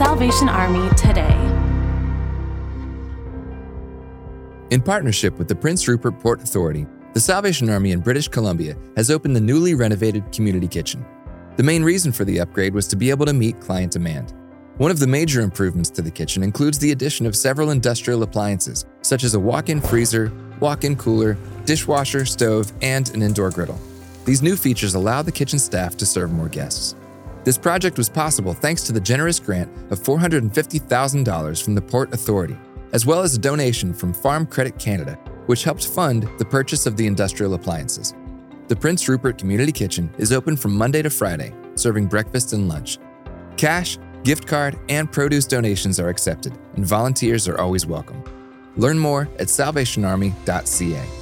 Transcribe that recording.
Salvation Army today. In partnership with the Prince Rupert Port Authority, the Salvation Army in British Columbia has opened the newly renovated community kitchen. The main reason for the upgrade was to be able to meet client demand. One of the major improvements to the kitchen includes the addition of several industrial appliances, such as a walk in freezer, walk in cooler, dishwasher, stove, and an indoor griddle. These new features allow the kitchen staff to serve more guests. This project was possible thanks to the generous grant of $450,000 from the Port Authority, as well as a donation from Farm Credit Canada, which helped fund the purchase of the industrial appliances. The Prince Rupert Community Kitchen is open from Monday to Friday, serving breakfast and lunch. Cash, gift card, and produce donations are accepted, and volunteers are always welcome. Learn more at salvationarmy.ca.